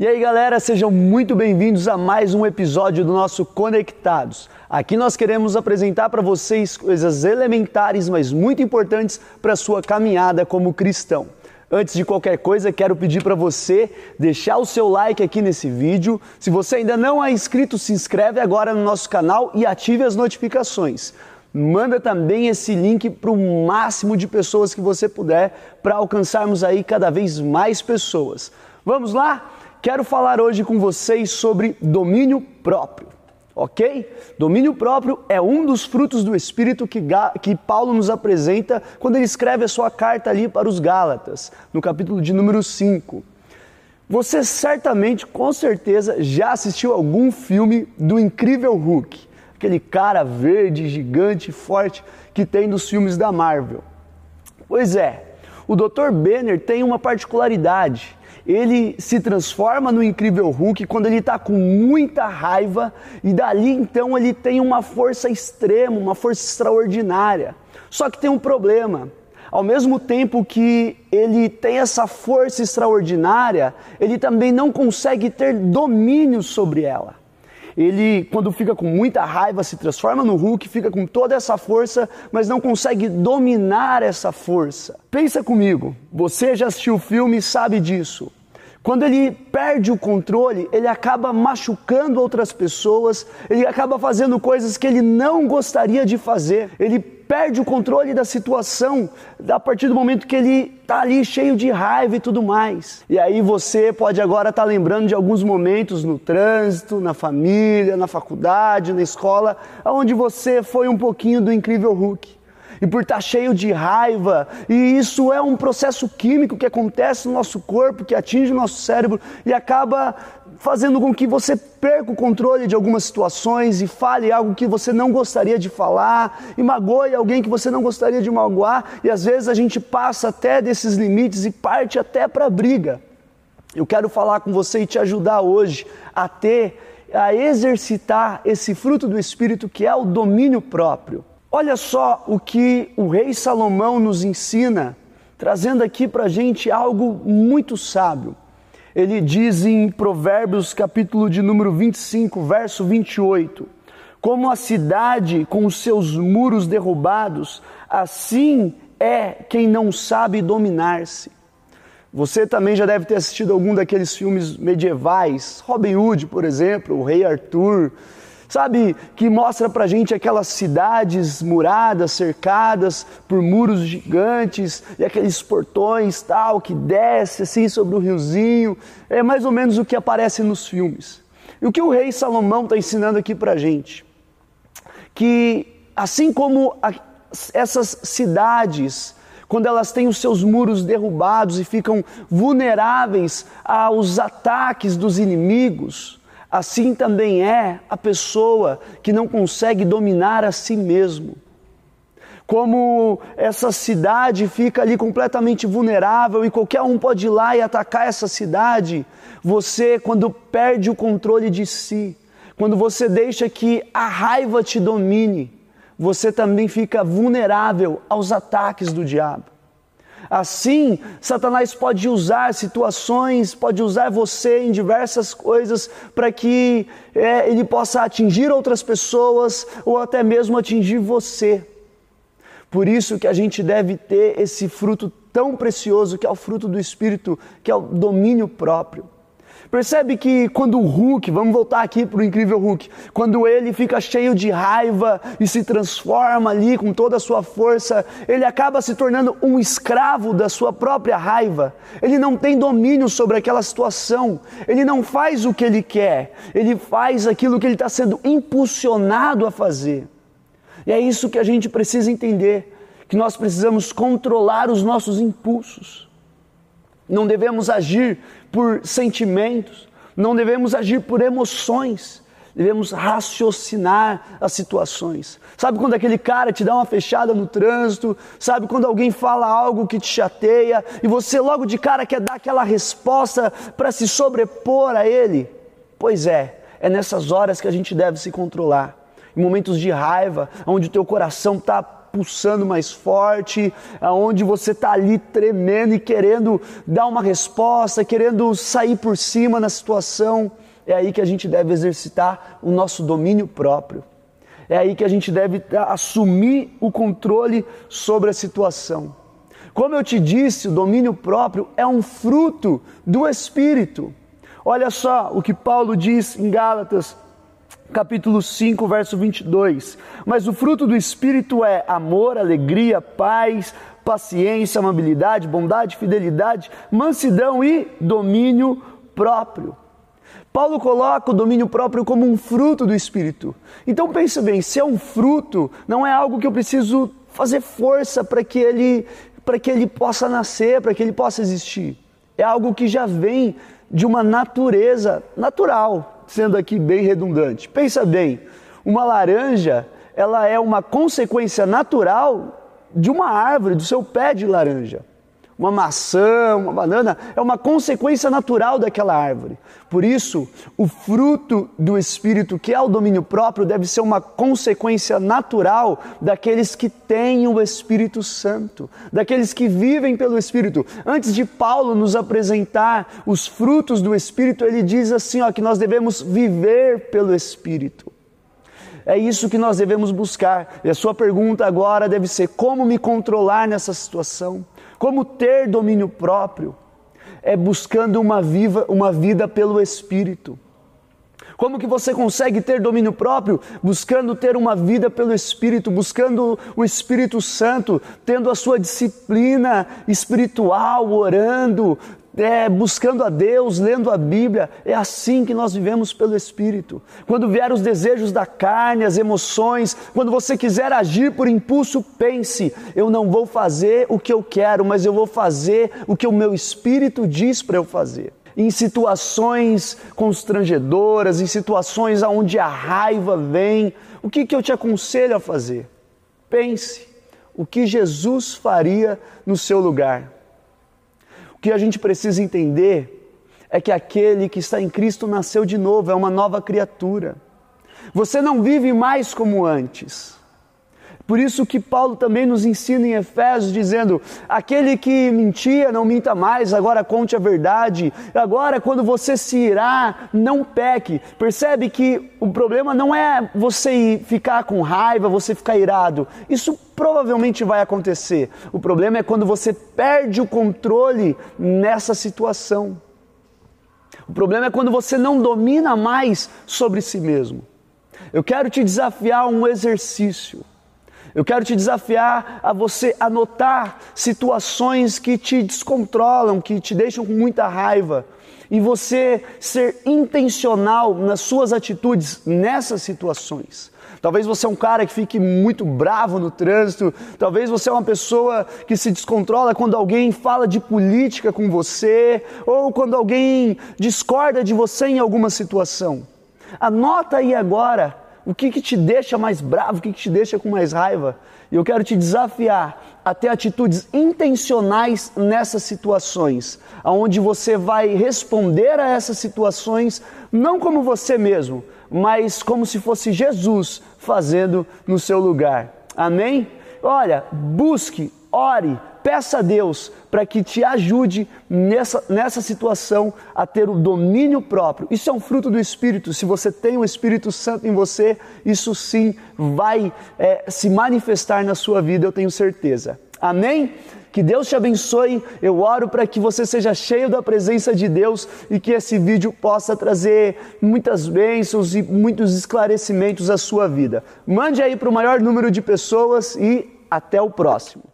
E aí, galera, sejam muito bem-vindos a mais um episódio do nosso Conectados. Aqui nós queremos apresentar para vocês coisas elementares, mas muito importantes para a sua caminhada como cristão. Antes de qualquer coisa, quero pedir para você deixar o seu like aqui nesse vídeo. Se você ainda não é inscrito, se inscreve agora no nosso canal e ative as notificações. Manda também esse link para o máximo de pessoas que você puder para alcançarmos aí cada vez mais pessoas. Vamos lá? Quero falar hoje com vocês sobre domínio próprio, ok? Domínio próprio é um dos frutos do Espírito que, que Paulo nos apresenta quando ele escreve a sua carta ali para os Gálatas, no capítulo de número 5. Você certamente, com certeza, já assistiu algum filme do Incrível Hulk, aquele cara verde, gigante, forte que tem nos filmes da Marvel. Pois é, o Dr. Banner tem uma particularidade ele se transforma no incrível Hulk quando ele está com muita raiva e dali então ele tem uma força extrema, uma força extraordinária. Só que tem um problema. Ao mesmo tempo que ele tem essa força extraordinária, ele também não consegue ter domínio sobre ela ele, quando fica com muita raiva, se transforma no Hulk, fica com toda essa força, mas não consegue dominar essa força. Pensa comigo, você já assistiu o filme e sabe disso. Quando ele perde o controle, ele acaba machucando outras pessoas, ele acaba fazendo coisas que ele não gostaria de fazer. Ele perde o controle da situação a partir do momento que ele está ali cheio de raiva e tudo mais. E aí você pode agora estar tá lembrando de alguns momentos no trânsito, na família, na faculdade, na escola, onde você foi um pouquinho do incrível Hulk e por estar cheio de raiva. E isso é um processo químico que acontece no nosso corpo, que atinge o nosso cérebro e acaba fazendo com que você perca o controle de algumas situações e fale algo que você não gostaria de falar e magoe alguém que você não gostaria de magoar. E às vezes a gente passa até desses limites e parte até para a briga. Eu quero falar com você e te ajudar hoje a ter, a exercitar esse fruto do Espírito que é o domínio próprio. Olha só o que o rei Salomão nos ensina, trazendo aqui para a gente algo muito sábio. Ele diz em Provérbios, capítulo de número 25, verso 28, como a cidade com os seus muros derrubados, assim é quem não sabe dominar-se. Você também já deve ter assistido algum daqueles filmes medievais, Robin Hood, por exemplo, o Rei Arthur, sabe, que mostra pra gente aquelas cidades muradas, cercadas por muros gigantes e aqueles portões tal que desce assim sobre o riozinho. É mais ou menos o que aparece nos filmes. E o que o rei Salomão está ensinando aqui pra gente? Que assim como a, essas cidades, quando elas têm os seus muros derrubados e ficam vulneráveis aos ataques dos inimigos, Assim também é a pessoa que não consegue dominar a si mesmo. Como essa cidade fica ali completamente vulnerável e qualquer um pode ir lá e atacar essa cidade, você, quando perde o controle de si, quando você deixa que a raiva te domine, você também fica vulnerável aos ataques do diabo. Assim, Satanás pode usar situações, pode usar você em diversas coisas para que é, ele possa atingir outras pessoas ou até mesmo atingir você. Por isso que a gente deve ter esse fruto tão precioso que é o fruto do Espírito, que é o domínio próprio. Percebe que quando o Hulk, vamos voltar aqui para o incrível Hulk, quando ele fica cheio de raiva e se transforma ali com toda a sua força, ele acaba se tornando um escravo da sua própria raiva. Ele não tem domínio sobre aquela situação, ele não faz o que ele quer, ele faz aquilo que ele está sendo impulsionado a fazer. E é isso que a gente precisa entender, que nós precisamos controlar os nossos impulsos. Não devemos agir por sentimentos, não devemos agir por emoções, devemos raciocinar as situações. Sabe quando aquele cara te dá uma fechada no trânsito? Sabe quando alguém fala algo que te chateia e você logo de cara quer dar aquela resposta para se sobrepor a ele? Pois é, é nessas horas que a gente deve se controlar. Em momentos de raiva, onde o teu coração está pulsando mais forte, aonde você está ali tremendo e querendo dar uma resposta, querendo sair por cima na situação. É aí que a gente deve exercitar o nosso domínio próprio. É aí que a gente deve assumir o controle sobre a situação. Como eu te disse, o domínio próprio é um fruto do Espírito. Olha só o que Paulo diz em Gálatas, capítulo 5, verso 22. Mas o fruto do Espírito é amor, alegria, paz, paciência, amabilidade, bondade, fidelidade, mansidão e domínio próprio. Paulo coloca o domínio próprio como um fruto do Espírito. Então pense bem, se é um fruto, não é algo que eu preciso fazer força para que ele para que ele possa nascer, para que ele possa existir. É algo que já vem de uma natureza natural, sendo aqui bem redundante. Pensa bem, uma laranja, ela é uma consequência natural de uma árvore, do seu pé de laranja uma maçã, uma banana, é uma consequência natural daquela árvore. Por isso, o fruto do Espírito, que é o domínio próprio, deve ser uma consequência natural daqueles que têm o Espírito Santo, daqueles que vivem pelo Espírito. Antes de Paulo nos apresentar os frutos do Espírito, ele diz assim: ó, que nós devemos viver pelo Espírito. É isso que nós devemos buscar. E a sua pergunta agora deve ser: como me controlar nessa situação? Como ter domínio próprio? É buscando uma, viva, uma vida pelo Espírito. Como que você consegue ter domínio próprio? Buscando ter uma vida pelo Espírito, buscando o Espírito Santo, tendo a sua disciplina espiritual, orando, é, buscando a Deus, lendo a Bíblia, é assim que nós vivemos pelo Espírito. Quando vier os desejos da carne, as emoções, quando você quiser agir por impulso, pense: eu não vou fazer o que eu quero, mas eu vou fazer o que o meu Espírito diz para eu fazer. Em situações constrangedoras, em situações onde a raiva vem, o que, que eu te aconselho a fazer? Pense o que Jesus faria no seu lugar. O que a gente precisa entender é que aquele que está em Cristo nasceu de novo, é uma nova criatura. Você não vive mais como antes. Por isso que Paulo também nos ensina em Efésios, dizendo: aquele que mentia, não minta mais, agora conte a verdade. Agora, quando você se irá, não peque. Percebe que o problema não é você ficar com raiva, você ficar irado. Isso provavelmente vai acontecer. O problema é quando você perde o controle nessa situação. O problema é quando você não domina mais sobre si mesmo. Eu quero te desafiar a um exercício. Eu quero te desafiar a você anotar situações que te descontrolam, que te deixam com muita raiva, e você ser intencional nas suas atitudes nessas situações. Talvez você é um cara que fique muito bravo no trânsito, talvez você é uma pessoa que se descontrola quando alguém fala de política com você, ou quando alguém discorda de você em alguma situação. Anota aí agora o que, que te deixa mais bravo, o que, que te deixa com mais raiva. E eu quero te desafiar a ter atitudes intencionais nessas situações, aonde você vai responder a essas situações não como você mesmo, mas como se fosse Jesus fazendo no seu lugar. Amém? Olha, busque, ore, peça a Deus para que te ajude nessa, nessa situação a ter o domínio próprio. Isso é um fruto do Espírito. Se você tem o Espírito Santo em você, isso sim vai é, se manifestar na sua vida, eu tenho certeza. Amém? Que Deus te abençoe. Eu oro para que você seja cheio da presença de Deus e que esse vídeo possa trazer muitas bênçãos e muitos esclarecimentos à sua vida. Mande aí para o maior número de pessoas e até o próximo.